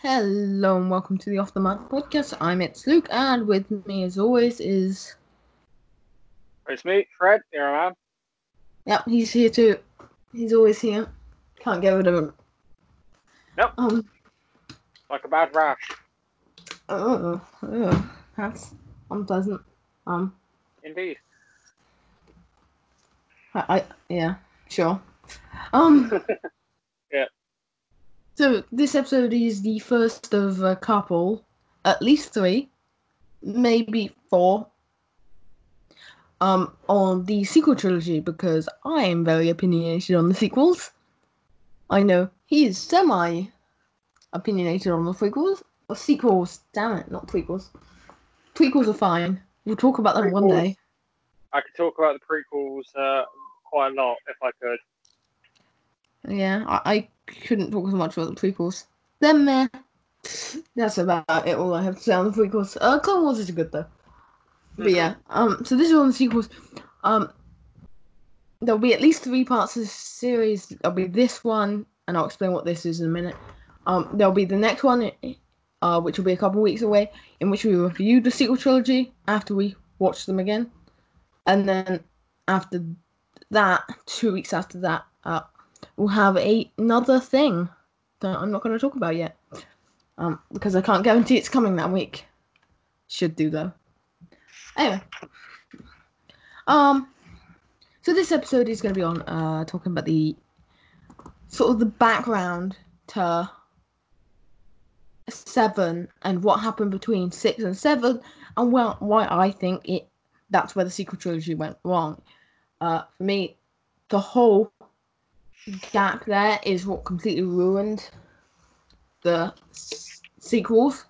Hello and welcome to the Off the Mark podcast. I'm it's Luke, and with me as always is It's me, Fred. Here I am. yep, he's here too. He's always here. Can't get rid of him. Nope. Um. Like a bad rash. Oh, oh, that's unpleasant. Um. Indeed. I, I yeah, sure. Um. So this episode is the first of a couple, at least three, maybe four. Um, on the sequel trilogy because I am very opinionated on the sequels. I know he is semi opinionated on the prequels or sequels. Damn it, not prequels. Prequels are fine. We'll talk about them one day. I could talk about the prequels uh, quite a lot if I could. Yeah, I, I couldn't talk so much about the prequels. Then meh. That's about it. All I have to say on the prequels. Uh, Clone Wars is good though. But yeah, um, so this is on the sequels. Um, there'll be at least three parts of the series. There'll be this one, and I'll explain what this is in a minute. Um, there'll be the next one, uh, which will be a couple weeks away, in which we review the sequel trilogy after we watch them again, and then after that, two weeks after that, uh, we'll have a, another thing that I'm not going to talk about yet, um, because I can't guarantee it's coming that week. Should do though. Anyway, um, so this episode is going to be on uh talking about the sort of the background to seven and what happened between six and seven, and well, why I think it that's where the sequel trilogy went wrong. Uh, for me, the whole gap there is what completely ruined the sequels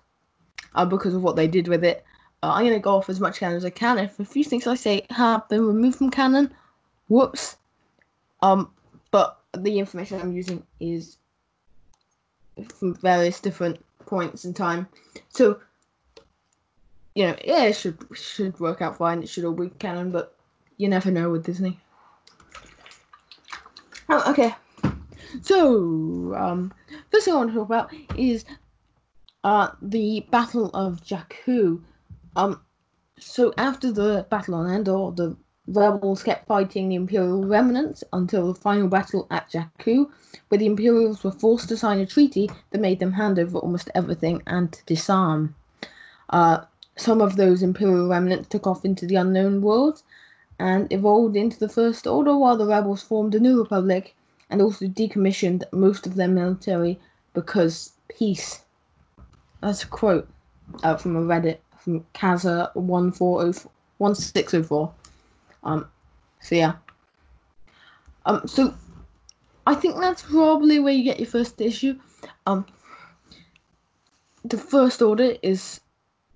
uh, because of what they did with it. Uh, I'm gonna go off as much canon as I can. If a few things I say have been removed from canon, whoops. Um, but the information I'm using is from various different points in time. So, you know, yeah, it should should work out fine. It should all be canon, but you never know with Disney. Oh, okay. So, um, first thing I want to talk about is uh the Battle of Jakku. Um, so after the battle on Endor, the rebels kept fighting the Imperial remnants until the final battle at Jakku, where the Imperials were forced to sign a treaty that made them hand over almost everything and to disarm. Uh, some of those Imperial remnants took off into the unknown world and evolved into the First Order, while the rebels formed a new republic and also decommissioned most of their military because peace. That's a quote uh, from a Reddit from Kaza one four oh one six oh four. Um, so yeah. Um, so I think that's probably where you get your first issue. Um, the First Order is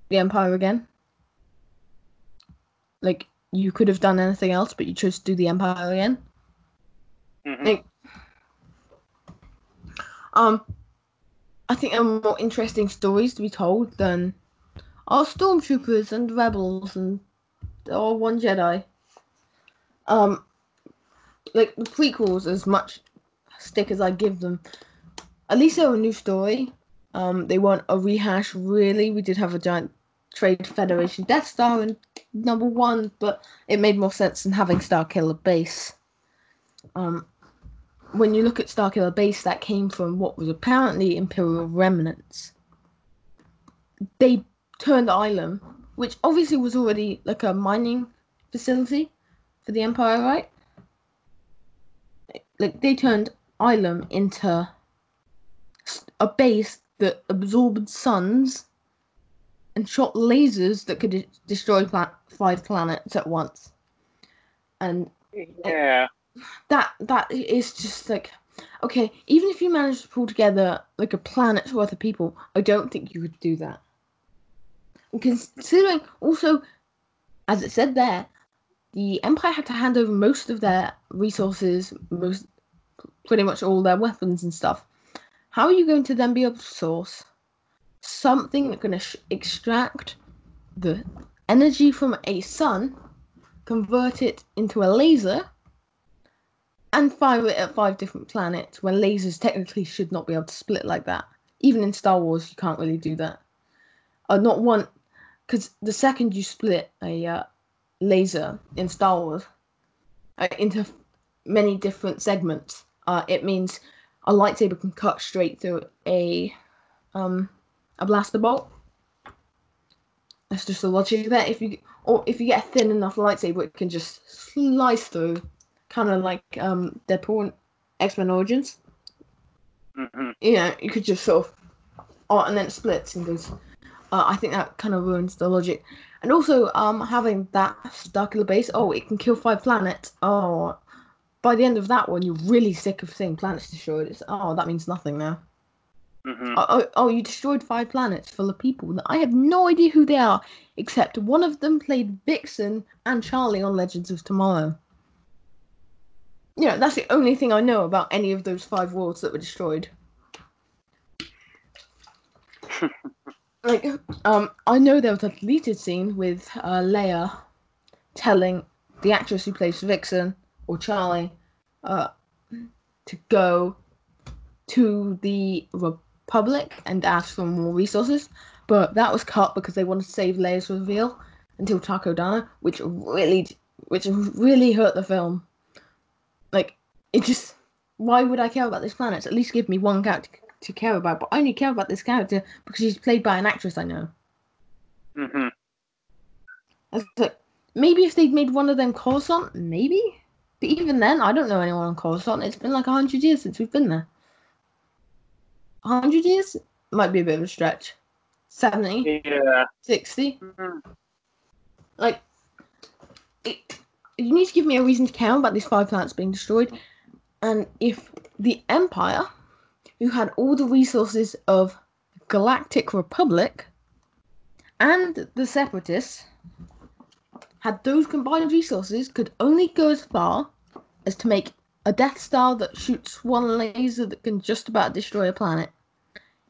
the Empire again. Like you could have done anything else, but you chose to do the Empire again. Mhm. Like, um, I think there are more interesting stories to be told than our stormtroopers and rebels and our one Jedi. Um, like the prequels, as much stick as I give them, at least they're a new story. Um, they weren't a rehash, really. We did have a giant Trade Federation Death Star in number one, but it made more sense than having Starkiller Base. Um, when you look at Starkiller Base, that came from what was apparently Imperial remnants. They turned Ilum, which obviously was already like a mining facility for the Empire, right? Like they turned Ilum into a base that absorbed suns and shot lasers that could de- destroy pla- five planets at once. And Yeah. that that is just like okay even if you manage to pull together like a planet's worth of people i don't think you could do that And considering also as it said there the empire had to hand over most of their resources most pretty much all their weapons and stuff how are you going to then be able to source something that can extract the energy from a sun convert it into a laser and fire it at five different planets when lasers technically should not be able to split like that. even in Star Wars, you can't really do that. Uh, not one, because the second you split a uh, laser in Star Wars uh, into many different segments, uh, it means a lightsaber can cut straight through a um a blaster bolt. That's just the logic that. If you or if you get a thin enough lightsaber, it can just slice through, kind of like um Deadpool X Men Origins. hmm You know, you could just sort of, oh, and then it splits and goes. Uh, I think that kind of ruins the logic, and also um having that circular base. Oh, it can kill five planets. Oh, by the end of that one, you're really sick of seeing planets destroyed. It's oh, that means nothing now. Hmm Oh, oh, oh, you destroyed five planets full of people. that I have no idea who they are, except one of them played Vixen and Charlie on Legends of Tomorrow. You know, that's the only thing I know about any of those five worlds that were destroyed. like, um, I know there was a deleted scene with uh, Leia telling the actress who plays Vixen or Charlie uh, to go to the Republic and ask for more resources, but that was cut because they wanted to save Leia's reveal until Takodana, which really, which really hurt the film. Like, it just, why would I care about this planet? At least give me one character to care about, but I only care about this character because she's played by an actress I know. hmm I was like, maybe if they'd made one of them Coruscant, maybe. But even then, I don't know anyone on Coruscant. It's been like a hundred years since we've been there. A hundred years might be a bit of a stretch. 70, Yeah. 60. Mhm. Like, it, you need to give me a reason to care about these five planets being destroyed. And if the Empire, who had all the resources of Galactic Republic and the Separatists, had those combined resources, could only go as far as to make a Death Star that shoots one laser that can just about destroy a planet.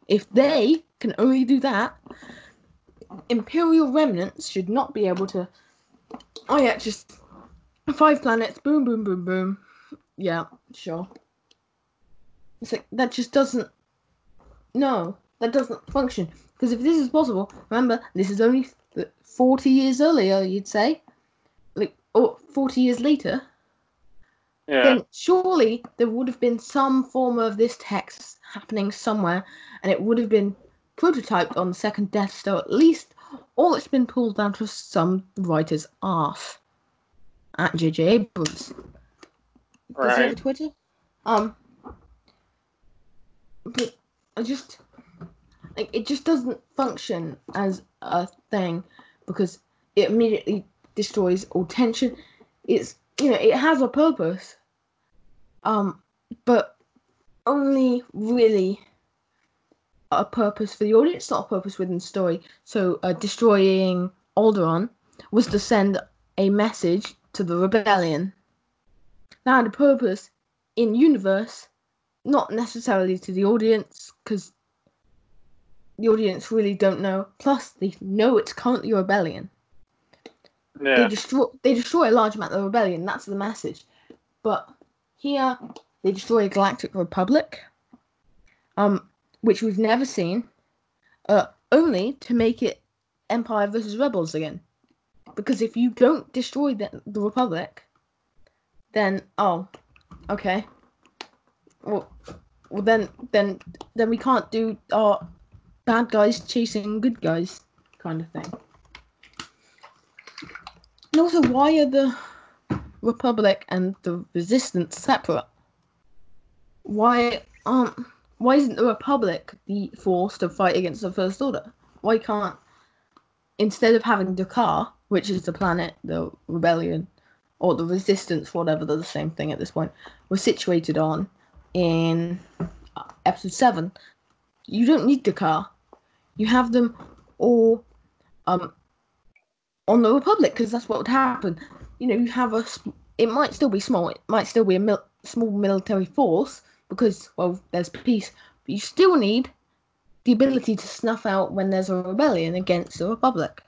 If they can only do that, Imperial remnants should not be able to. Oh yeah, just five planets. Boom, boom, boom, boom. Yeah, sure. It's like that just doesn't. No, that doesn't function. Because if this is possible, remember this is only forty years earlier. You'd say, like, or forty years later. Yeah. Then surely there would have been some form of this text happening somewhere, and it would have been prototyped on the second Death Star at least, or it's been pulled down to some writer's arse at J.J. Abrams. Does he have a Right. Twitter? Um, but I just like it just doesn't function as a thing because it immediately destroys all tension. It's you know it has a purpose, um, but only really a purpose for the audience, not a purpose within the story. So, uh, destroying Alderaan was to send a message to the rebellion. That had a purpose in universe, not necessarily to the audience, because the audience really don't know. Plus, they know it's currently a rebellion. They destroy they destroy a large amount of the rebellion. That's the message. But here they destroy a galactic republic, um, which we've never seen, uh, only to make it Empire versus Rebels again. Because if you don't destroy the, the republic, then oh, okay. Well, well then then then we can't do our bad guys chasing good guys kind of thing. And also, why are the Republic and the Resistance separate? Why aren't why isn't the Republic the force to fight against the First Order? Why can't instead of having D'Qar, which is the planet the rebellion or the resistance, whatever, they're the same thing at this point, was situated on in episode seven. You don't need D'Qar. You have them all um on the Republic because that's what would happen. You know, you have a. It might still be small. It might still be a mil- small military force because well, there's peace. But you still need the ability to snuff out when there's a rebellion against the Republic.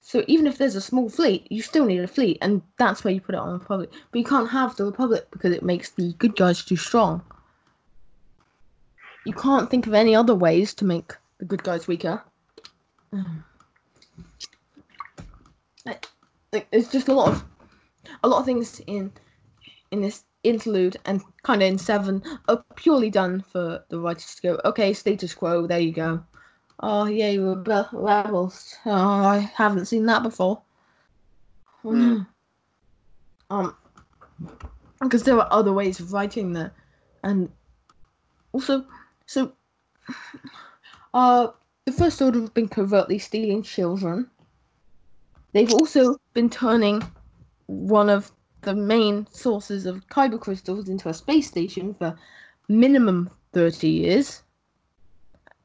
So even if there's a small fleet, you still need a fleet, and that's where you put it on the Republic. But you can't have the Republic because it makes the good guys too strong. you can't think of any other ways to make the good guys weaker. like, it's just a lot of a lot of things in in this interlude and kind of in seven are purely done for the writers to go, okay, status quo, there you go. Oh yeah, you were rebel- rebels. Oh, I haven't seen that before. Hmm. Um, because there are other ways of writing that, and also, so, uh, the First Order have been covertly stealing children. They've also been turning one of the main sources of kyber crystals into a space station for minimum 30 years.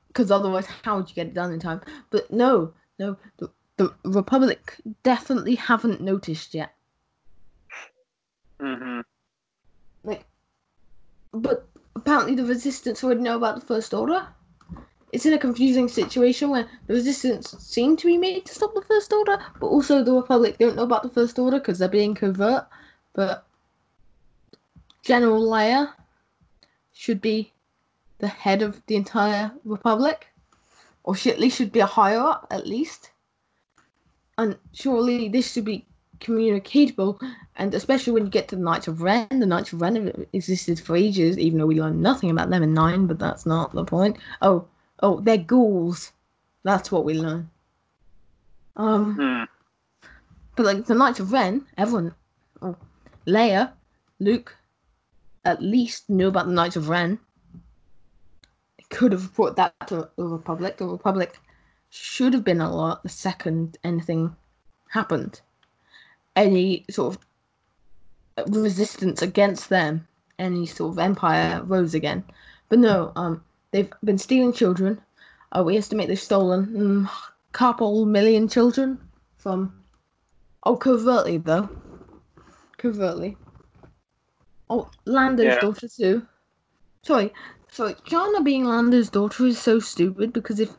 Because otherwise, how would you get it done in time? But no, no, the, the Republic definitely haven't noticed yet. hmm Like, but apparently the Resistance already know about the First Order. It's in a confusing situation where the Resistance seem to be made to stop the First Order, but also the Republic don't know about the First Order because they're being covert. But General Leia should be the head of the entire Republic, or she at least should be a higher up, at least. And surely this should be communicatable, and especially when you get to the Knights of Ren. The Knights of Ren have existed for ages, even though we learned nothing about them in nine, but that's not the point. Oh, oh, they're ghouls. That's what we learn. Um, Hmm. but like the Knights of Ren, everyone, oh, Leia, Luke, at least knew about the Knights of Ren. Could have brought that to the Republic. The Republic should have been alert the second anything happened. Any sort of resistance against them, any sort of empire rose again. But no, um, they've been stealing children. Uh, we estimate they've stolen mm, couple million children from. Oh, covertly though. Covertly. Oh, Lando's Yeah. daughter too. Sorry, sorry. Jannah being Lando's daughter is so stupid because if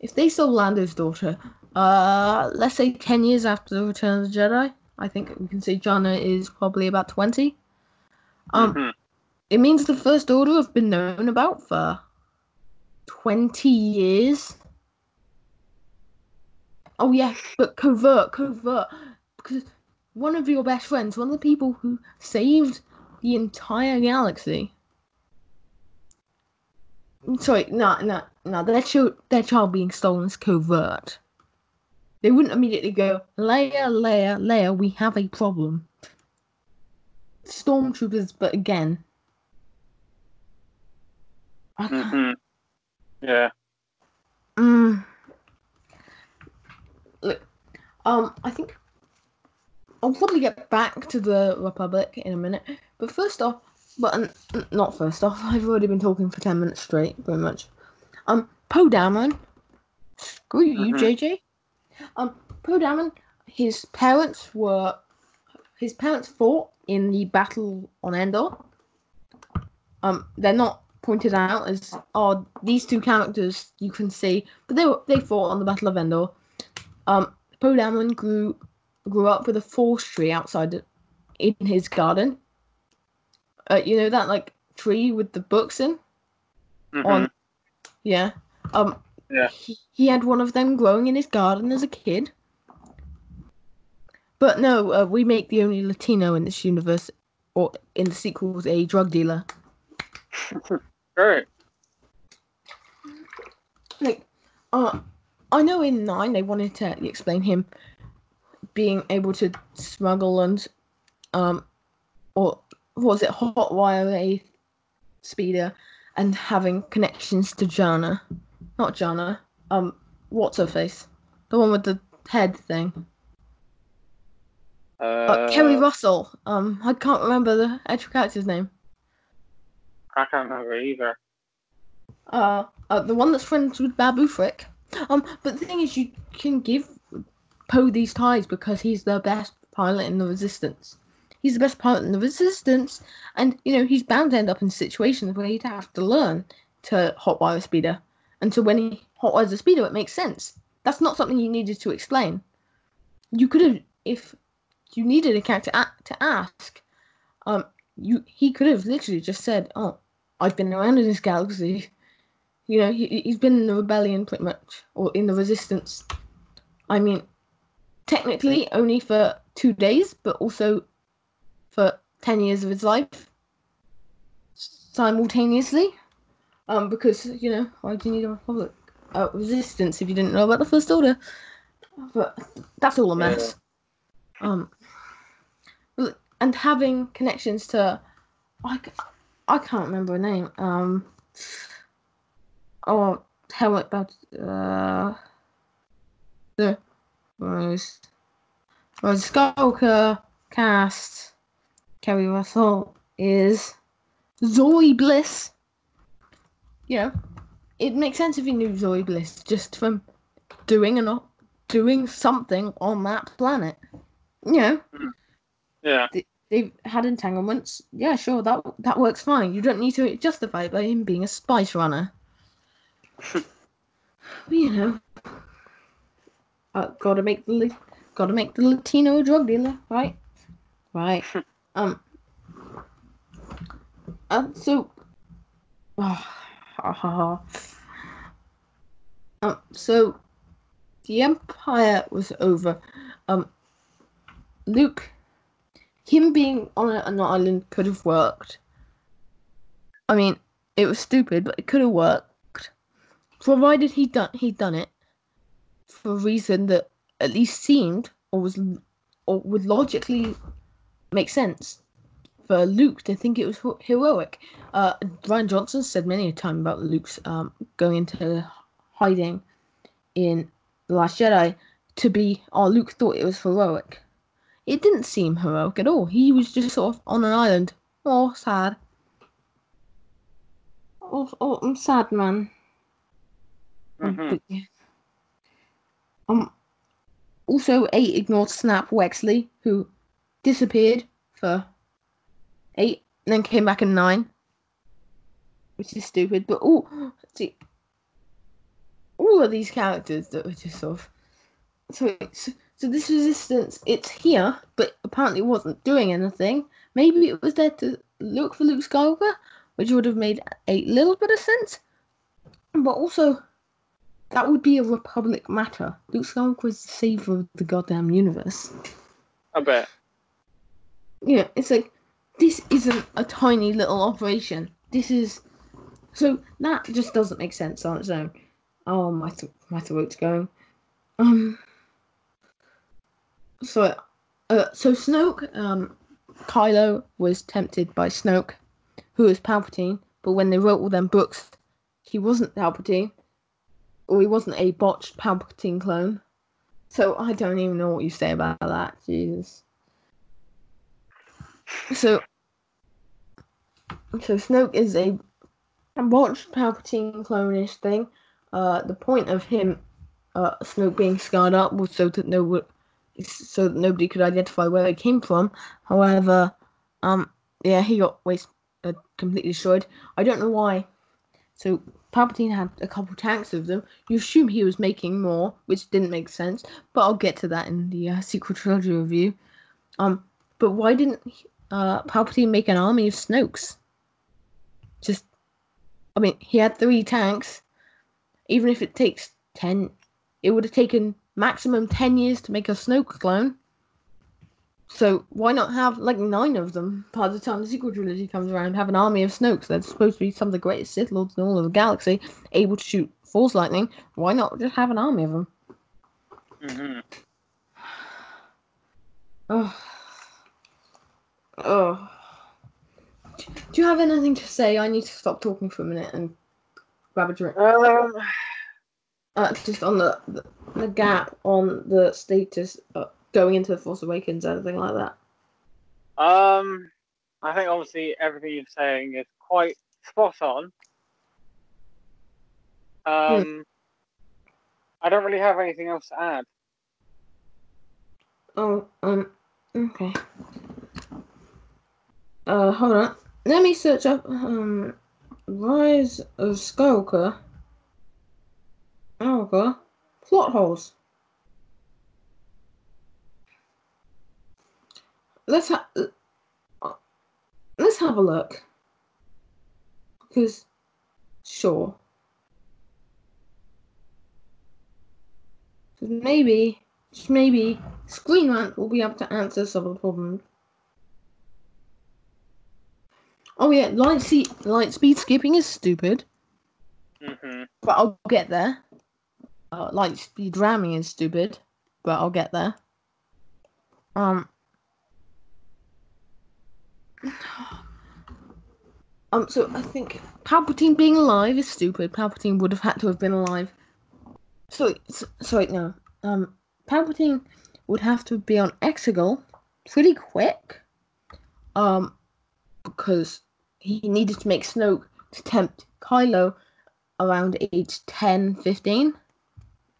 if they stole Lando's daughter, uh, let's say ten years after the Return of the Jedi, I think we can say Jannah is probably about twenty. Um, Mhm. It means the First Order have been known about for 20 years. Oh, yeah, but covert, covert. Because one of your best friends, one of the people who saved the entire galaxy. Mm, sorry, no, no, no, their, child, their child being stolen is covert. They wouldn't immediately go, Leia, Leia, Leia, we have a problem. Stormtroopers, but again, I can't- hmm Yeah. Mm. Look, um, I think I'll probably get back to the Republic in a minute. But first off, but n- n- not first off. I've already been talking for ten minutes straight, pretty much. Um, Poe Dameron. Screw you, Mhm. JJ. Um, Poe Dameron. His parents were. His parents fought in the battle on Endor. Um, they're not pointed out as oh these two characters you can see, but they were, they fought on the Battle of Endor. Um, Poe Dameron grew grew up with a force tree outside in his garden. Uh, you know that like tree with the books in Mhm. on, yeah. Um, Yeah. He, he had one of them growing in his garden as a kid. But no, uh, we make the only Latino in this universe, or in the sequels, a drug dealer. Great. like uh I know in nine they wanted to explain him being able to smuggle and um or was it hotwire a speeder and having connections to Jannah. Not Jannah. Um what's her face? The one with the head thing. Uh, Uh, Keri Russell. Um I can't remember the actual character's name. I can't remember either. uh, uh, the one that's friends with Babu Frick. Um, but the thing is, you can give Poe these ties because he's the best pilot in the Resistance. He's the best pilot in the Resistance, and you know he's bound to end up in situations where he'd have to learn to hotwire a speeder. And so when he hotwires a speeder, it makes sense. That's not something you needed to explain. You could have, if you needed a character to ask, um, you he could have literally just said, "Oh, I've been around in this galaxy. You know, he, he's been in the rebellion pretty much, or in the resistance. I mean, technically only for two days, but also for 10 years of his life simultaneously. Um, because, you know, why do you need a republic? Uh, resistance if you didn't know about the First Order. But that's all a mess. Um, and having connections to, I, I can't remember her name. Um, oh, hell, about uh, the Rose, Rose Skulker cast, Keri Russell is Zorii Bliss. You know, it makes sense if you knew Zorii Bliss just from doing and doing something on that planet. You know. Yeah. They've had entanglements. Yeah, sure, that that works fine. You don't need to justify it by him being a spice runner. but, you know, uh, gotta make the gotta make the Latino a drug dealer, right? Right. um. Uh, so. Oh, um, so the Empire was over. Um, Luke, him being on an island could have worked. I mean, it was stupid, but it could have worked, provided he done he'd done it for a reason that at least seemed or was or would logically make sense for Luke to think it was heroic. Uh, Rian Johnson said many a time about Luke's um, going into hiding in The Last Jedi to be, oh, Luke thought it was heroic. It didn't seem heroic at all. He was just sort of on an island. Oh, sad. Oh, oh I'm sad, man. Mm-hmm. Um, also, eight ignored Snap Wexley, who disappeared for eight, and then came back in nine, which is stupid. But oh, see, all of these characters that were just sort of so, so so this resistance it's here, but apparently it wasn't doing anything. Maybe it was there to look for Luke Skywalker, which would have made a little bit of sense. But also, that would be a Republic matter. Luke Skywalker is the savior of the goddamn universe. I bet. Yeah, it's like this isn't a tiny little operation. This is so that just doesn't make sense on its own. Oh my th- my throat's going. Um. So, uh, so Snoke, um, Kylo was tempted by Snoke, who was Palpatine. But when they wrote all them books, he wasn't Palpatine, or he wasn't a botched Palpatine clone. So I don't even know what you say about that. Jesus. So, so Snoke is a, botched Palpatine clone-ish thing. Uh, the point of him, uh, Snoke being scarred up was so that no, so nobody could identify where he came from. However, um, yeah, he got waste uh, completely destroyed. I don't know why. So Palpatine had a couple tanks of them. You assume he was making more, which didn't make sense. But I'll get to that in the uh, sequel trilogy review. Um, but why didn't uh, Palpatine make an army of Snokes? Just, I mean, he had three tanks. Even if it takes ten, it would have taken maximum ten years to make a Snoke clone. So why not have like nine of them by the time the sequel trilogy comes around? Have an army of Snokes that's supposed to be some of the greatest Sith Lords in all of the galaxy, able to shoot Force lightning. Why not just have an army of them? Mm-hmm. Oh. Oh. Do you have anything to say? I need to stop talking for a minute and grab a drink. Um, Uh, just on the, the, the gap on the status uh, going into the Force Awakens, anything like that. um, I think obviously everything you're saying is quite spot on. Um, I don't really have anything else to add. Oh, um, okay. Uh, hold on. Let me search up um, Rise of Skywalker. Oh god, plot holes. Let's ha- let's have a look. Because, sure. maybe, just maybe, Screen Rant will be able to answer some of the problems. Oh yeah, light, see, light speed skipping is stupid, hmm but I'll get there. Uh, light speed ramming is stupid, but I'll get there. Um. Um, so I think Palpatine being alive is stupid. Palpatine would have had to have been alive. So, s sorry, no. Um, Palpatine would have to be on Exegol pretty quick. Um, because he needed to make Snoke to tempt Kylo around age 10, 15.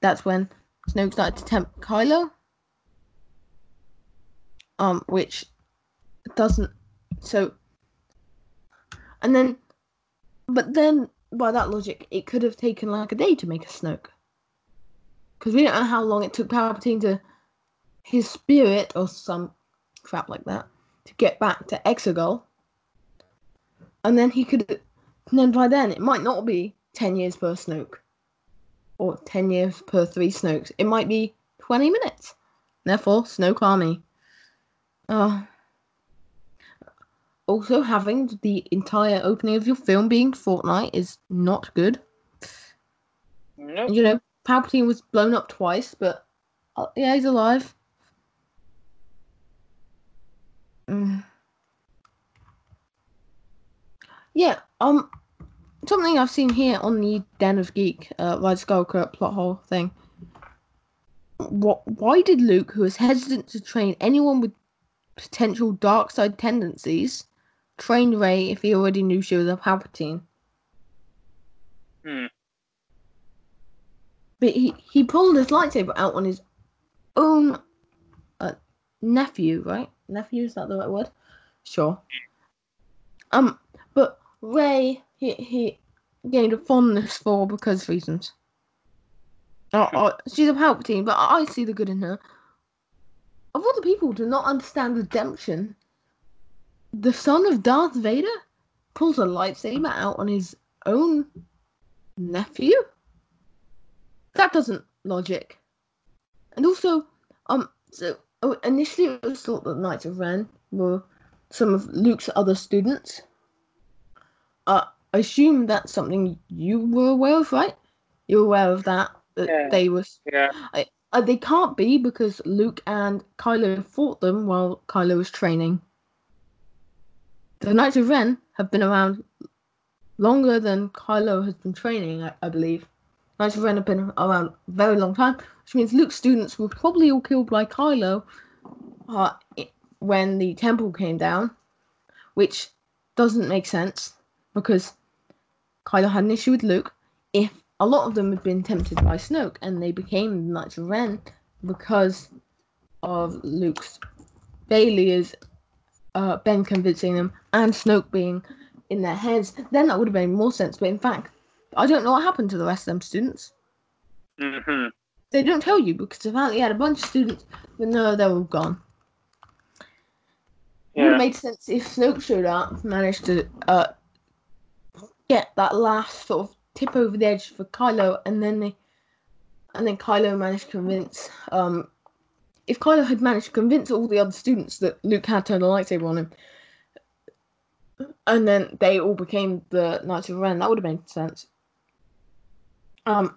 That's when Snoke started to tempt Kylo. Um, which doesn't so and then but then by that logic it could have taken like a day to make a Snoke. Because we don't know how long it took Palpatine to his spirit or some crap like that to get back to Exegol. And then he could and then by then it might not be ten years per Snoke. Or ten years per three Snokes. It might be twenty minutes. Therefore, Snoke Army. Uh, also, having the entire opening of your film being Fortnite is not good. Nope. You know, Palpatine was blown up twice, but uh, yeah, he's alive. Mm. Yeah, um, something I've seen here on the Den of Geek, uh, Rise Skywalker plot hole thing. What? Why did Luke, who was hesitant to train anyone with potential dark side tendencies, train Rey if he already knew she was a Palpatine? Hmm. But he, he pulled his lightsaber out on his own uh, nephew, right? Nephew, is that the right word? Sure. Um, but Rey, he, he gained a fondness for because of reasons. She's a Palpatine, but I see the good in her. Of all the people do not understand redemption, the son of Darth Vader pulls a lightsaber out on his own nephew? That doesn't logic. And also, um, so oh, initially it was thought that Knights of Ren were some of Luke's other students. Uh, I assume that's something you were aware of, right? You're aware of that that Yeah. they were. Yeah. Uh, they can't be because Luke and Kylo fought them while Kylo was training. The Knights of Ren have been around longer than Kylo has been training, I, I believe. Knights of Ren have been around a very long time, which means Luke's students were probably all killed by Kylo uh, when the temple came down, which doesn't make sense because Kylo had an issue with Luke. If a lot of them had been tempted by Snoke and they became the Knights of Ren because of Luke's failures, uh, Ben convincing them, and Snoke being in their heads, then that would have made more sense. But in fact, I don't know what happened to the rest of them students. hmm They don't tell you because apparently he had a bunch of students, but no, they're all gone. It would have made sense if Snoke showed up, managed to uh, get that last sort of tip over the edge for Kylo, and then they, and then Kylo managed to convince. Um, if Kylo had managed to convince all the other students that Luke had turned a lightsaber on him, and then they all became the Knights of Ren, that would have made sense. Um,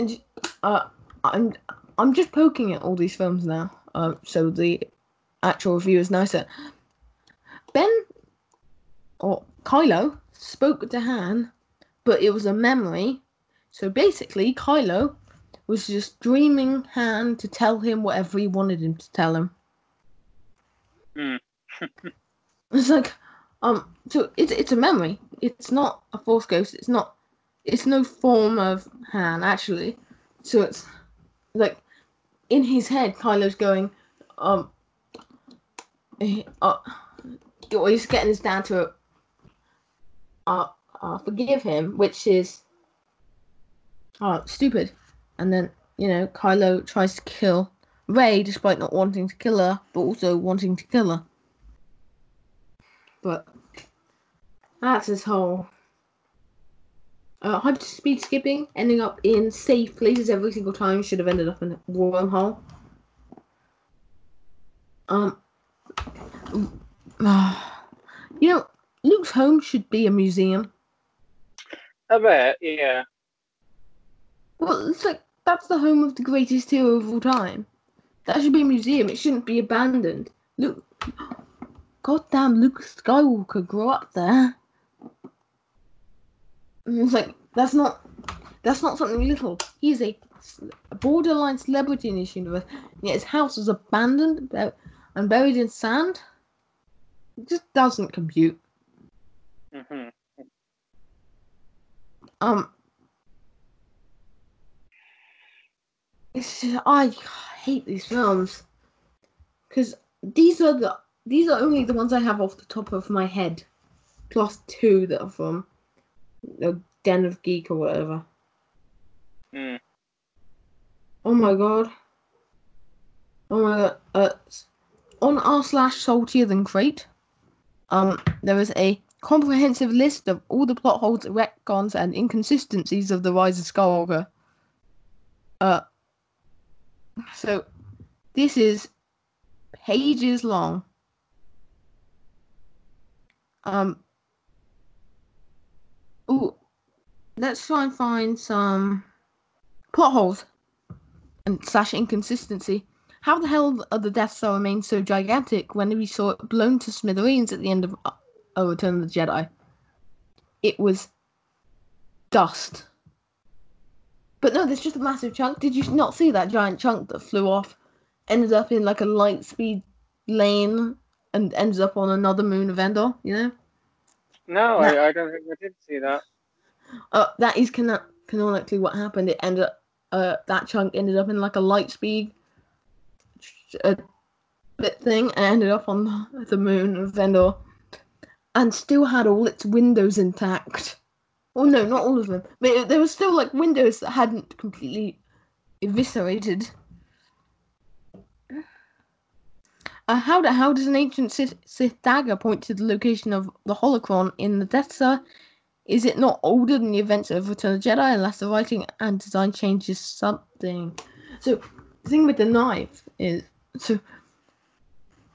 and uh, I'm I'm just poking at all these films now, um, so the actual review is nicer. Ben or Kylo spoke to Han, but it was a memory. So basically, Kylo was just dreaming Han to tell him whatever he wanted him to tell him. Hmm. it's like, um, so it's it's a memory. It's not a Force ghost. It's not. It's no form of Han actually. So it's like in his head, Kylo's going, um, he- uh, he's getting his dad to uh, uh, forgive him, which is uh, stupid. And then, you know, Kylo tries to kill Rey despite not wanting to kill her, but also wanting to kill her. But that's his whole uh, hyperspeed skipping, ending up in safe places every single time. Should have ended up in a wormhole. Um, you know, Luke's home should be a museum. A bit, yeah. Well, it's like that's the home of the greatest hero of all time. That should be a museum. It shouldn't be abandoned. Luke, goddamn, Luke Skywalker grew up there. And It's like that's not that's not something little. He's a borderline celebrity in this universe. Yet his house was abandoned and buried in sand. It just doesn't compute. Hmm Um, it's just, I hate these films because these are the these are only the ones I have off the top of my head, plus two that are from the Den of Geek or whatever. Mm. Oh my god. Oh my god. Uh, on r slash saltier than Crait, um, there is a comprehensive list of all the plot holes, retcons, and inconsistencies of the Rise of Skywalker. Uh, so this is pages long. Um. Ooh, let's try and find some plot holes and slash inconsistency. How the hell are the Death Star remain so gigantic when we saw it blown to smithereens at the end of uh, Return of the Jedi? It was dust. But no, there's just a massive chunk. Did you not see that giant chunk that flew off, ended up in like a light speed lane, and ends up on another moon of Endor? You know, No, No. I, I don't think I did see that. uh, that is cano- canonically what happened. It ended up, uh, that chunk ended up in like a light speed uh, bit thing and ended up on the, the moon of Endor and still had all its windows intact. Oh no, not all of them, but there were still like windows that hadn't completely eviscerated. Uh, how, do, how does an ancient Sith, Sith dagger point to the location of the holocron in the Death Star? Is it not older than the events of Return of the Jedi unless the writing and design changes something? So the thing with the knife is so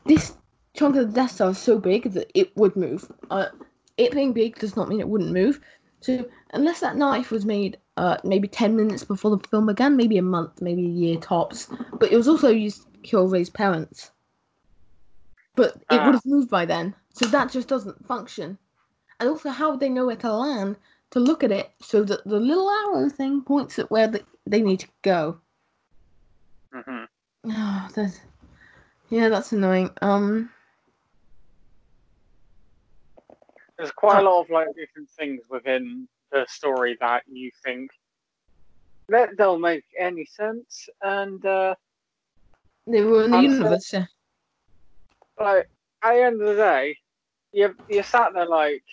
this chunk of the Death Star is so big that it would move. Uh, it being big does not mean it wouldn't move. So unless that knife was made uh, maybe ten minutes before the film began, maybe a month, maybe a year tops, but it was also used to kill Rey's parents. But it Ah. would have moved by then, so that just doesn't function. And also, how would they know where to land to look at it so that the little arrow thing points at where the, they need to go? hmm Oh, that's yeah, that's annoying. Um, There's quite a lot of like different things within the story that you think that don't make any sense, and uh, they were in the universe. Yeah. like at the end of the day, you you sat there like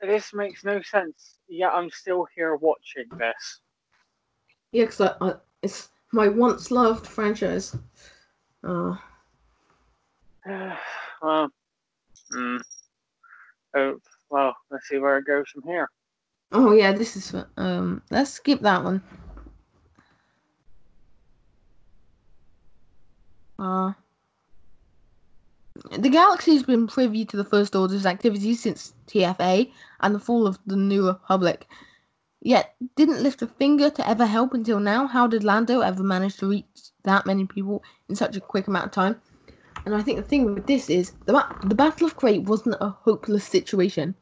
this makes no sense. Yet I'm still here watching this. Yeah, because I, I, it's my once loved franchise. Uh, well, mm, oh well. Let's see where it goes from here. oh yeah, this is um. Let's skip that one. Uh, the galaxy has been privy to the First Order's activities since TFA and the fall of the New Republic, yet didn't lift a finger to ever help until now. How did Lando ever manage to reach that many people in such a quick amount of time? And I think the thing with this is the ba- the Battle of Crait wasn't a hopeless situation.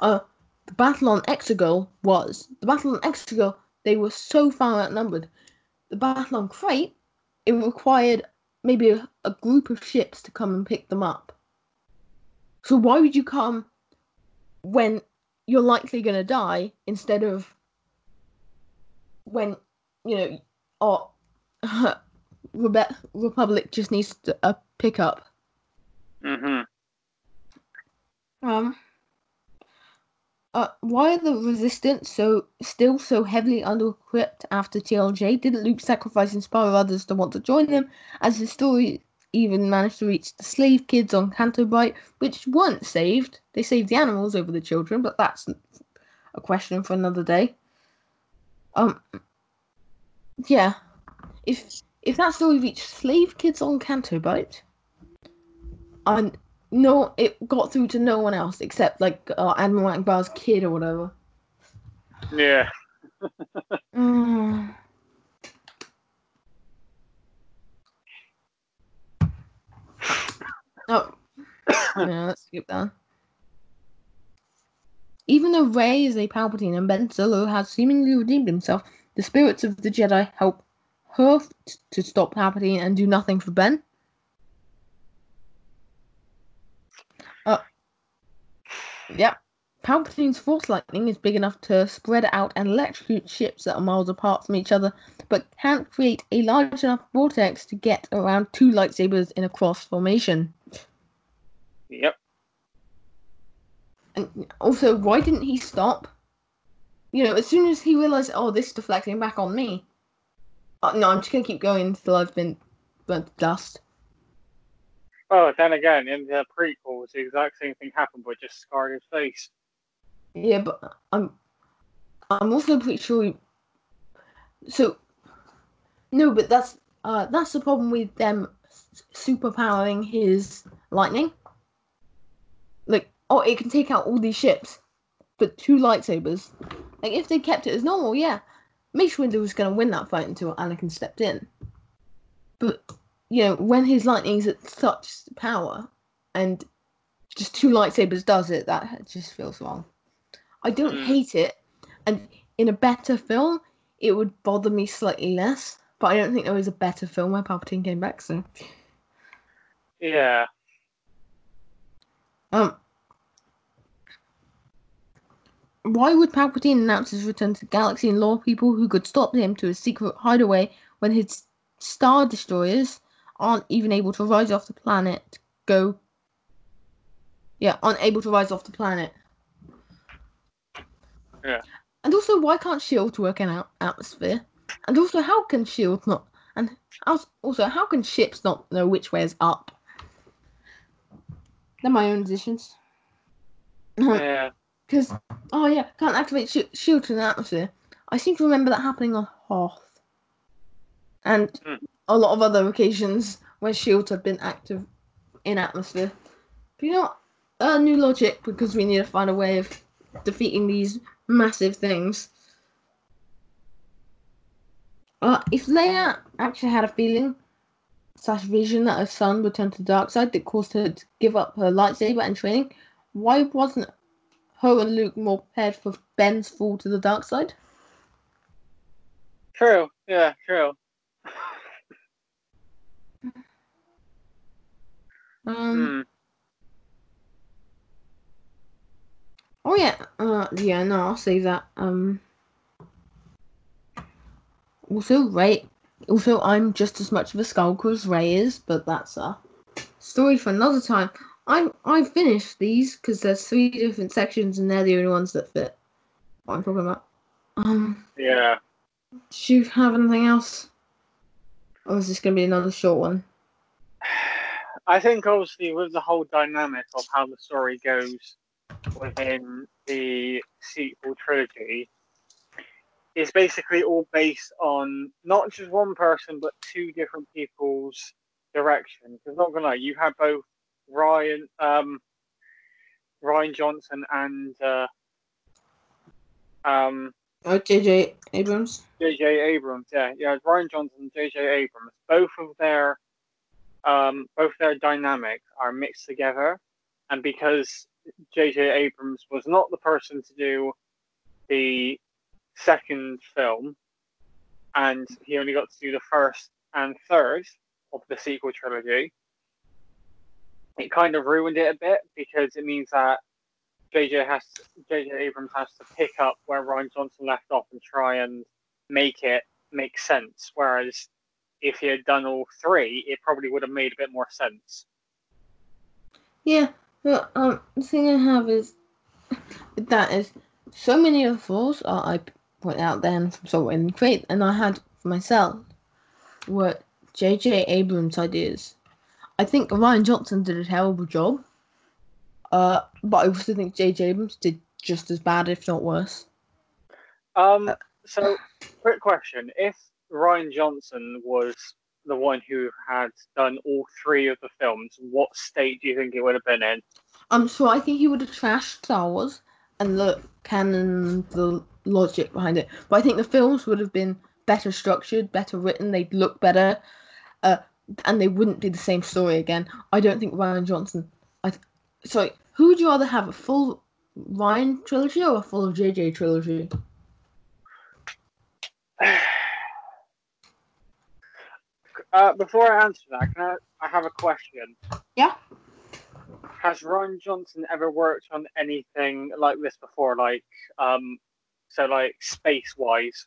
Uh, the battle on Exegol was. The battle on Exegol, they were so far outnumbered. The battle on Crait, it required maybe a, a group of ships to come and pick them up. So why would you come when you're likely going to die instead of when, you know, or Rebe- Republic just needs a pickup? hmm Um. Uh, why are the resistance so still so heavily under-equipped after TLJ? Didn't Luke sacrifice inspire others to want to join them? As the story even managed to reach the slave kids on Bight, which weren't saved. They saved the animals over the children, but that's a question for another day. Um, yeah, if if that story reached slave kids on Bight, and no, it got through to no one else except like uh, Admiral Ackbar's kid or whatever. Yeah. Mm. Oh, yeah, let's skip that. Even though Rey is a Palpatine and Ben Solo has seemingly redeemed himself, the spirits of the Jedi help t- to stop Palpatine and do nothing for Ben. Uh, yep. Palpatine's Force Lightning is big enough to spread out and electrocute ships that are miles apart from each other, but can't create a large enough vortex to get around two lightsabers in a cross formation. Yep. And also, why didn't he stop? You know, as soon as he realized, oh, this is deflecting back on me. Uh, no, I'm just gonna keep going until I've been burnt to dust. Oh, then again, in the prequels, the exact same thing happened, but just scarred his face. Yeah, but I'm, I'm also pretty sure. He, so, no, but that's uh, that's the problem with them superpowering his lightning. Like, oh, it can take out all these ships, but two lightsabers. Like, if they kept it as normal, yeah, Mace Windu was going to win that fight until Anakin stepped in. But you know, when his lightning's at such power, and just two lightsabers does it, that just feels wrong. I don't Mm. hate it, and in a better film, it would bother me slightly less. But I don't think there was a better film where Palpatine came back. So, Yeah. um, why would Palpatine announce his return to the galaxy and lure people who could stop him to a secret hideaway when his star destroyers aren't even able to rise off the planet? Go. Yeah, unable to rise off the planet. Yeah. And also, why can't shield work in out- atmosphere? And also, how can shield not? And also, how can ships not know which way is up? They're my own decisions. Yeah. Because, oh yeah, can't activate sh- shield in the atmosphere. I seem to remember that happening on Hoth. And Hmm. a lot of other occasions where shields have been active in atmosphere. But you know what? Uh, new logic, because we need to find a way of defeating these massive things. Uh, if Leia actually had a feeling slash vision that her son would turn to the dark side that caused her to give up her lightsaber and training, why wasn't her and Luke more prepared for Ben's fall to the dark side? True. Yeah, true. Um. Hmm. Oh yeah. Uh. Yeah. No, I'll say that. Um. Also, Rey. Also, I'm just as much of a skulker as Rey is, but that's a story for another time. I I finished these because there's three different sections and they're the only ones that fit. What I'm talking about. Um. Yeah. Do you have anything else? Or is this gonna be another short one? I think obviously with the whole dynamic of how the story goes within the sequel trilogy, it's basically all based on not just one person but two different people's direction. Because not gonna lie, you have both Rian, um, Rian Johnson and uh, um, Oh, J.J. Abrams. J.J. Abrams, yeah, yeah, Rian Johnson and J.J. Abrams, both of their, um, both their dynamics are mixed together, and because J.J. Abrams was not the person to do the second film, and he only got to do the first and third of the sequel trilogy, it kind of ruined it a bit because it means that JJ has JJ Abrams has to pick up where Rian Johnson left off and try and make it make sense. Whereas if he had done all three, it probably would have made a bit more sense. Yeah, but um, the thing I have is that is so many of the flaws I point out then from Salt and Crait, and I had for myself were J.J. Abrams' ideas. I think Rian Johnson did a terrible job, uh, but I also think J.J. Abrams did just as bad, if not worse. Um. So, quick question: If Rian Johnson was the one who had done all three of the films, what state do you think it would have been in? Um, so I think he would have trashed Star Wars and the canon, the logic behind it. But I think the films would have been better structured, better written. They'd look better, uh, and they wouldn't be the same story again. I don't think Rian Johnson. I th- sorry. Who would you rather have a full Rian trilogy or a full JJ trilogy? Uh, before I answer that, can I, I have a question? Yeah. Has Rian Johnson ever worked on anything like this before? Like, um, so like space wise?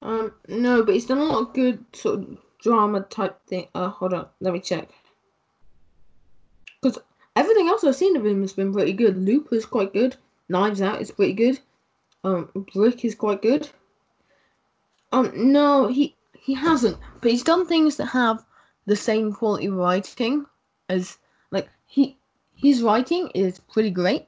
Um, no, but he's done a lot of good sort of drama type thing. Uh, hold on, let me check. Because everything else I've seen of him has been pretty good. Loop is quite good. Knives Out is pretty good. Um, Brick is quite good. Um, no, he he hasn't, but he's done things that have the same quality writing as like he his writing is pretty great.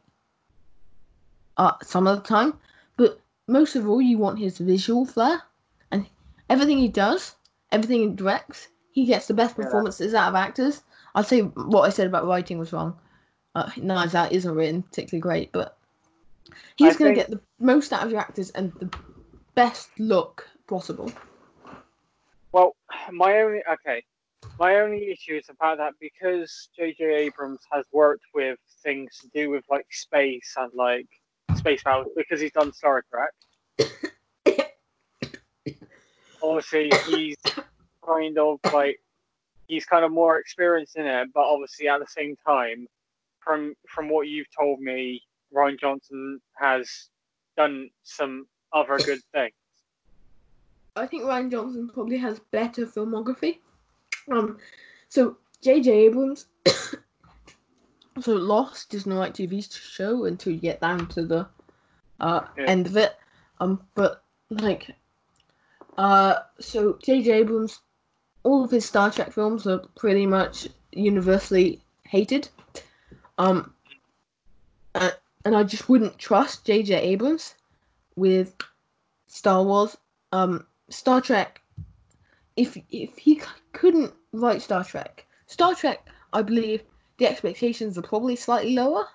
Uh, some of the time, but most of all, you want his visual flair, and everything he does, everything he directs, he gets the best Yeah. performances out of actors. I'd say what I said about writing was wrong. Uh, Knives Out isn't written particularly great, but he's going to get the most out of your actors and the best look possible. Well, my only okay, my only issue is about that because J.J. Abrams has worked with things to do with like space and like space battles because he's done Star Trek. Obviously, he's kind of like he's kind of more experienced in it, but obviously at the same time, from from what you've told me, Rian Johnson has done some other good things. I think Rian Johnson probably has better filmography. Um, so J.J. Abrams, so Lost isn't the right TV show until you get down to the uh, Yeah. end of it. Um, but like, uh, so J.J. Abrams, all of his Star Trek films are pretty much universally hated. Um, uh, and I just wouldn't trust J.J. Abrams with Star Wars. Um, Star Trek. If if he c- couldn't write Star Trek, Star Trek, I believe the expectations are probably slightly lower.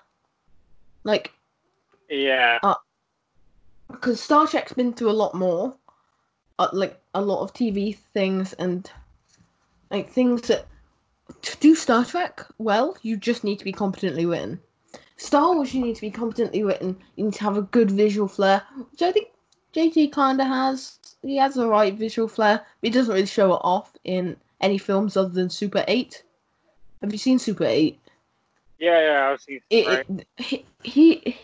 Like Yeah, because Star Trek's been through a lot more, uh, like a lot of TV things and like things that to do Star Trek well, you just need to be competently written. Star Wars, you need to be competently written. You need to have a good visual flair, which I think JJ kind of has. He has a right visual flair, but he doesn't really show it off in any films other than Super Eight. Have you seen Super Eight? yeah, yeah. I've seen. it, right. it- he, he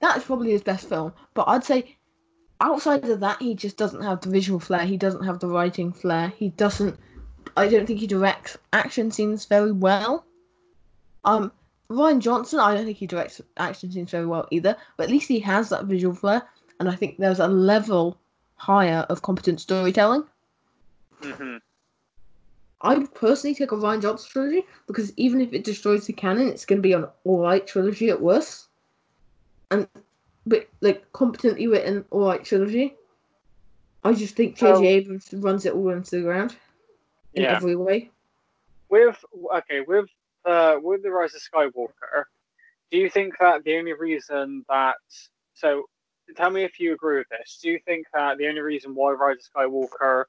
that's probably his best film but i'd say outside of that he just doesn't have the visual flair he doesn't have the writing flair he doesn't i don't think he directs action scenes very well. Um rian johnson i don't think he directs action scenes very well either but at least he has that visual flair and i think there's a level higher of competent storytelling. Hmm I would personally take a Rian Johnson trilogy because even if it destroys the canon, it's going to be an alright trilogy at worst. And, but like competently written alright trilogy. I just think J.J. Abrams runs it all into the ground in Yeah. every way. With okay, with uh, with the Rise of Skywalker, do you think that the only reason that so tell me if you agree with this? Do you think that the only reason why Rise of Skywalker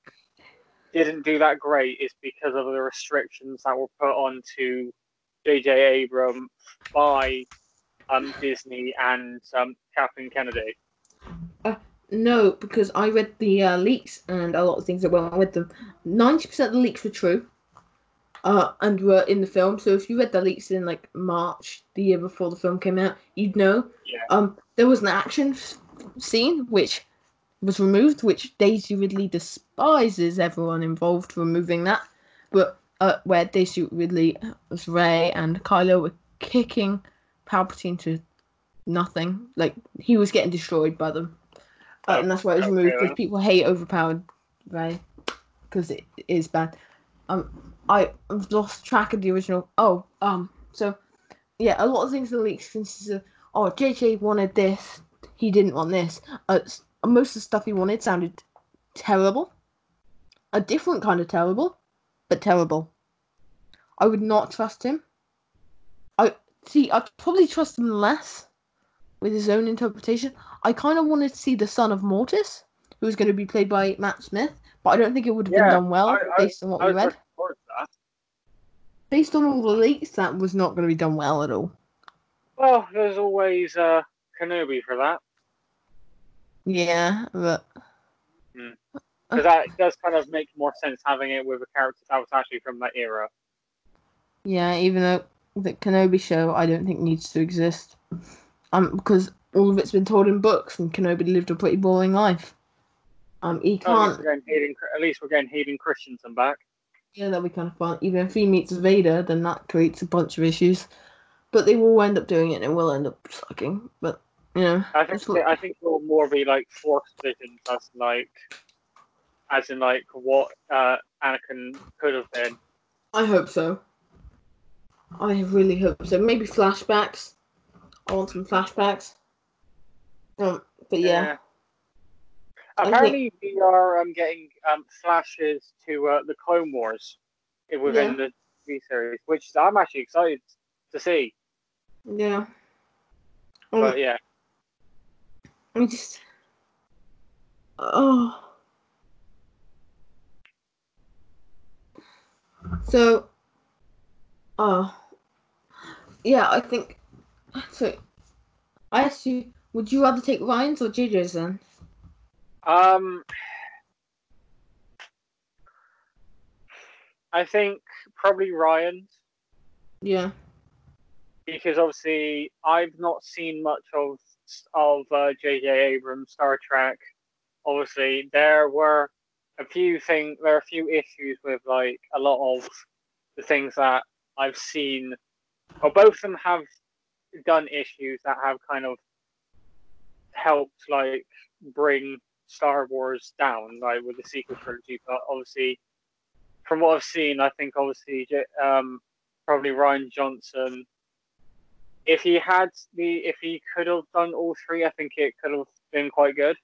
didn't do that great is because of the restrictions that were put onto J.J. Abrams by um, Disney and um, Kathleen Kennedy? No, because I read the uh, leaks and a lot of things that went with them. Ninety percent of the leaks were true, uh, and were in the film. So if you read the leaks in like March, the year before the film came out, you'd know. Yeah. Um, there was an action scene which was removed, which Daisy Ridley despises everyone involved for removing that. But uh, where Daisy Ridley was Rey and Kylo were kicking Palpatine to nothing, like he was getting destroyed by them. Uh, and that's why it was removed because people hate overpowered Rey because it is bad. Um, I I've lost track of the original. Oh, um, so yeah, a lot of things in the leaks consist of oh JJ wanted this, he didn't want this. Uh, most of the stuff he wanted sounded terrible. A different kind of terrible, but terrible. I would not trust him. See. I'd probably trust him less with his own interpretation. I kind of wanted to see the son of Mortis, who was going to be played by Matt Smith, but I don't think it would have Yeah, been done well I- I- based on what I we read. looking forward to that. Based on all the leaks, that was not going to be done well at all. Well, there's always uh, Kenobi for that. Yeah, but Because that does kind of make more sense having it with a character that was actually from that era. yeah, even though the Kenobi show, I don't think needs to exist, um, because all of it's been told in books, and Kenobi lived a pretty boring life. Um, he Oh, at, least can't. we're getting Hayden, at least we're getting Hayden Christensen back. Yeah, that'd be kind of fun. Even if he meets Vader, then that creates a bunch of issues. But they will end up doing it, and it will end up sucking. But you know, I think what- I think it will more be like force visions as like as in like what uh, Anakin could have been. I hope so. I really hope so. Maybe flashbacks. I want some flashbacks. Um, but yeah, think- Apparently, we are um, getting um, flashes to uh, the Clone Wars within the TV series, which I'm actually excited to see. yeah. Um, But yeah, I just. Oh. So. Oh. Yeah, I think. So. I asked you, would you rather take Rian's or JJ's then? um, I think probably Rian's. Yeah. because obviously I've not seen much of of uh, J.J. Abrams Star Trek. Obviously, there were a few things, there are a few issues with like a lot of the things that I've seen. Well, both of them have done issues that have kind of helped like bring Star Wars down, like with the sequel trilogy. But obviously, from what I've seen, I think obviously um, probably Rian Johnson if he had the if he could have done all three, I think it could have been quite good.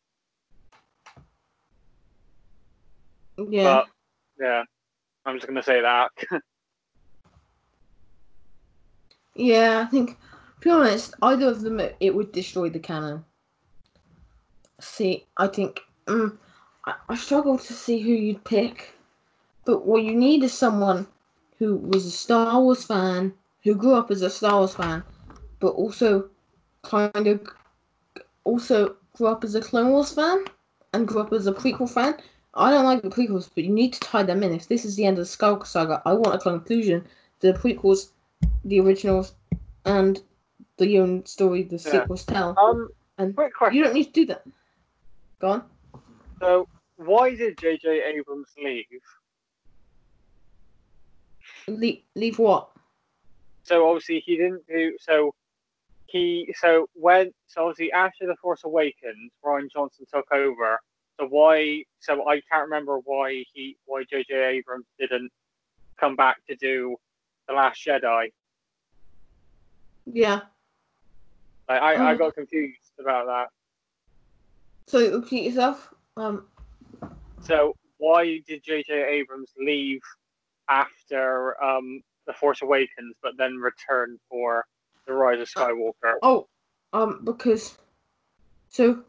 Yeah. But yeah, I'm just gonna say that. Yeah, I think, to be honest, either of them, it, would destroy the canon. See, I think, um, I, I struggle to see who you'd pick. But what you need is someone who was a Star Wars fan, who grew up as a Star Wars fan, but also kind of also grew up as a Clone Wars fan and grew up as a prequel fan. I don't like the prequels, but you need to tie them in. If this is the end of the Skywalker saga, I want a conclusion to the prequels, the originals, and the own story the Yeah. sequels tell. um, And quick question. you don't need to do that. Go on. So, why did J.J. Abrams leave? Leave, leave what? So obviously he didn't do so. He so when so obviously after the Force Awakens, Rian Johnson took over. So why? So I can't remember why he why J.J. Abrams didn't come back to do the Last Jedi. Yeah. Like, I I Oh. got confused about that. So repeat yourself. Um. So why did J.J. Abrams leave after um, the Force Awakens, but then return for the Rise of Skywalker? Oh. Um. Because. So.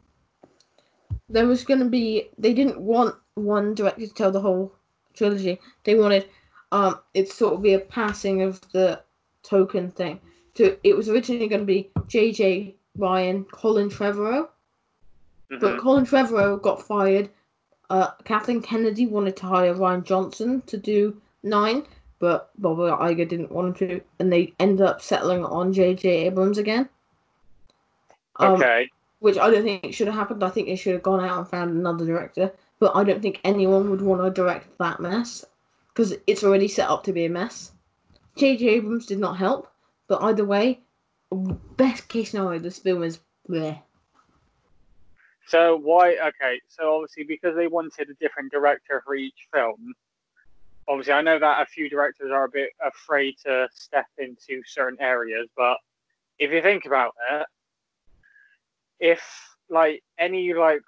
There was gonna be. They didn't want one director to tell the whole trilogy. They wanted. Um. It sort of be a passing of the token thing. So it was originally going to be J.J. Rian, Colin Trevorrow. But Mhm. Colin Trevorrow got fired. Uh, Kathleen Kennedy wanted to hire Rian Johnson to do nine, but Bob Iger didn't want him to, and they ended up settling on J.J. Abrams again. Um, Okay. Which I don't think should have happened. I think they should have gone out and found another director. But I don't think anyone would want to direct that mess because it's already set up to be a mess. J.J. Abrams did not help, but either way, best case scenario, this film is bleh. So why? Okay, so obviously because they wanted a different director for each film. Obviously, I know that a few directors are a bit afraid to step into certain areas, but if you think about it, if like any like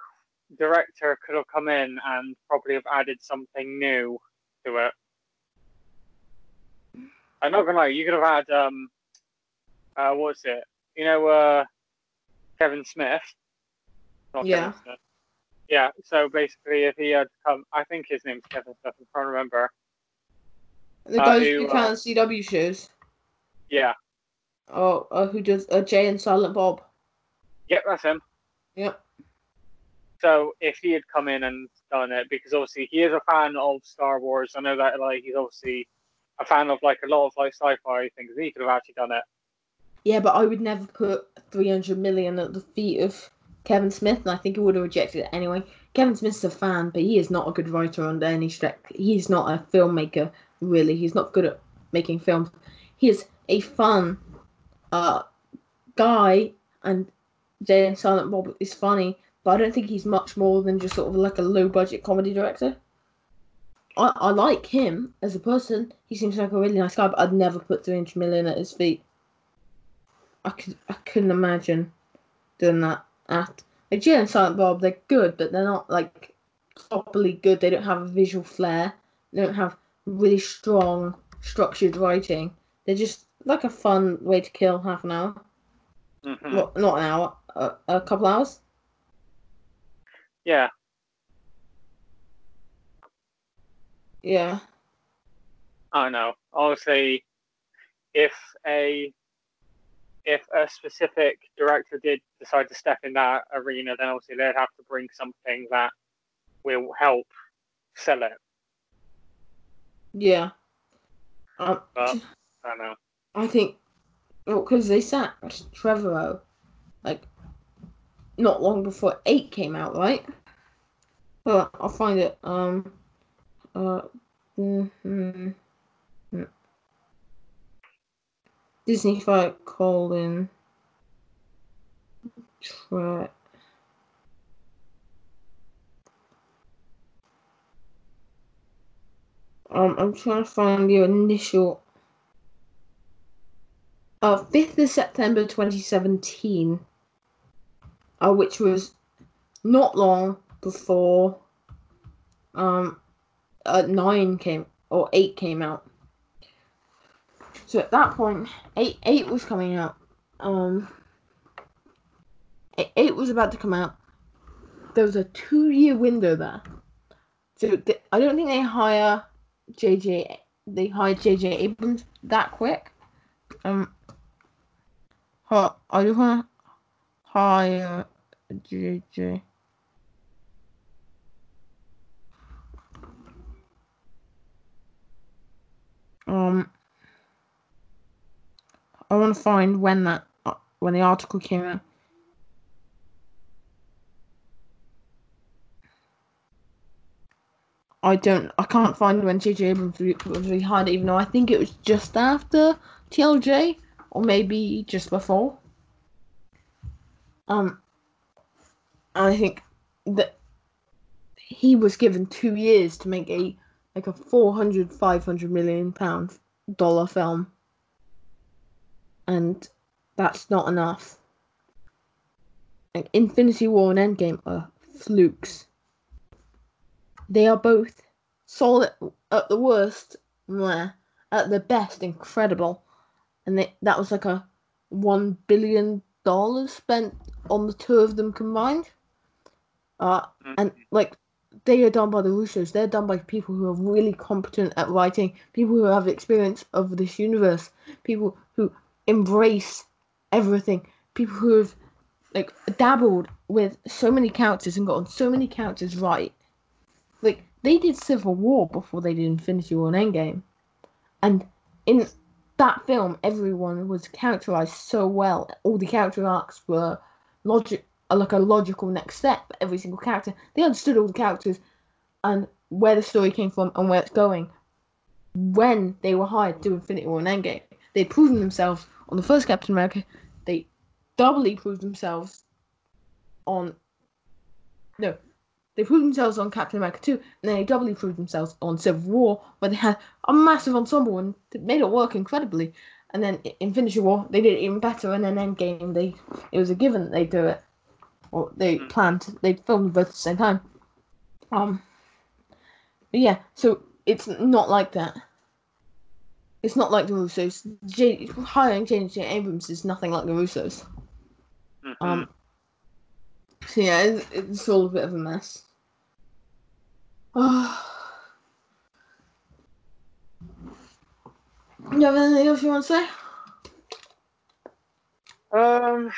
director could have come in and probably have added something new to it. I'm not gonna lie, you could have had um, uh, what's it? You know, uh, Kevin Smith. Not Yeah. Kevin Smith. Yeah. So basically, if he had come, I think his name's Kevin Smith. I'm trying to remember. The Uh, guy who, who uh, can CW shows. Yeah. Oh, uh, who does uh, Jay and Silent Bob? Yep, that's him. Yep. So if he had come in and done it, because obviously he is a fan of Star Wars, I know that like he's obviously a fan of like a lot of like sci-fi things. He could have actually done it. Yeah, but I would never put 300 million at the feet of Kevin Smith, and I think he would have rejected it anyway. Kevin Smith's a fan, but he is not a good writer under any stretch. He's not a filmmaker, really. He's not good at making films. He is a fun uh, guy, and Jay and Silent Bob is funny, but I don't think he's much more than just sort of like a low budget comedy director. I, I like him as a person. He seems like a really nice guy, but I'd never put 300 million at his feet. I could I couldn't imagine doing that at like Jay and Silent Bob. They're good, but they're not like properly good. They don't have a visual flair. They don't have really strong structured writing. They're just like a fun way to kill half an hour. hmm Well, not an hour, a, a couple hours. Yeah. Yeah, I don't know. Obviously, if a if a specific director did decide to step in that arena, then obviously they'd have to bring something that will help sell it. yeah. Um, But I don't know. I think, well, because they sacked Trevorrow, like, not long before eight came out, right? Well, I'll find it. Um, uh, mm, mm, mm. Disney fight Colin. Tre- Um, I'm trying to find the initial uh, 5th of September 2017, uh, which was not long before um, uh, 9 came, or 8 came out. So at that point, 8, 8 was coming out. Um, 8, 8 was about to come out. There was a two year window there. So th- I don't think they hire JJ, they hired JJ Abrams that quick. Um, I just want to hire JJ. Um, I want to find when that uh, when the article came out. I don't. I can't find when JJ Abrams was rehired, even though I think it was just after TLJ or maybe just before. Um, I think that he was given two years to make a like a 400 500 million pound dollar film. And that's not enough. Like infinity war and endgame are flukes. They are both solid at the worst meh, at the best incredible. And they, that was like a one billion dollars spent on the two of them combined uh and like they are done by the Russos. They're done by people who are really competent at writing, people who have experience of this universe, people who embrace everything, people who have like dabbled with so many characters and gotten so many characters right. Like they did Civil War before they did Infinity War and Endgame, and in that film, everyone was characterized so well. All the character arcs were logic are like a logical next step. for Every single character, they understood all the characters and where the story came from and where it's going. When they were hired to Infinity War and Endgame, they'd proven themselves on the first Captain America. They doubly proved themselves on. No, they proved themselves on Captain America 2, and then they doubly proved themselves on Civil War, where they had a massive ensemble and it made it work incredibly. And then in Infinity War, they did it even better, and then Endgame, they it was a given that they'd do it. Or they Mm. planned. They filmed both at the same time. Um. Yeah, so it's not like that. It's not like the Russos. J- hiring J.J. Abrams is nothing like the Russos. Mhm. Um. So yeah, it's, it's all a bit of a mess. Oh. you have anything else you want to say? Um,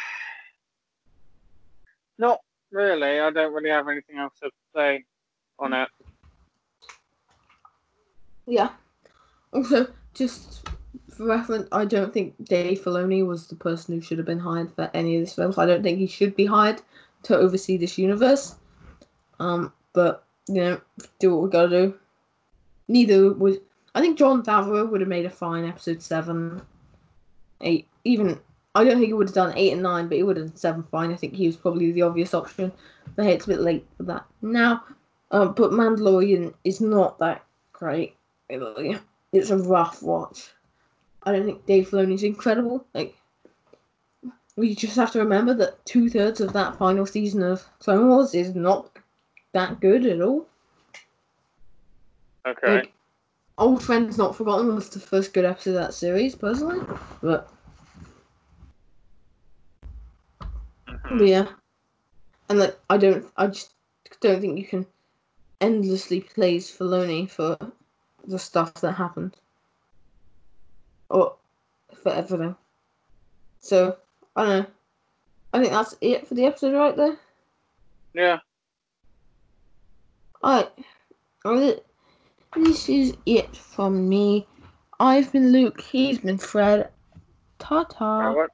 not really. I don't really have anything else to say on it. Yeah. Also, just for reference, I don't think Dave Filoni was the person who should have been hired for any of this films. I don't think he should be hired to oversee this universe. Um, but you know, do what we gotta do. Neither was. I think Jon Favreau would have made a fine episode seven, eight, even. I don't think he would have done eight and nine, but he would have done seven fine. I think he was probably the obvious option. But hey, it's a bit late for that now. Um, but Mandalorian is not that great. Really, it's a rough watch. I don't think Dave Filoni's incredible. Like, we just have to remember that two thirds of that final season of Clone Wars is not that good at all. Okay. Like, Old Friends Not Forgotten was the first good episode of that series, personally. But, Yeah, and like, I don't, I just don't think you can endlessly praise Filoni for the stuff that happened, or for everything. So I don't know. I think that's it for the episode right there. Yeah. Alright. Well, This is it from me. I've been Luke. He's been Fred. Ta ta.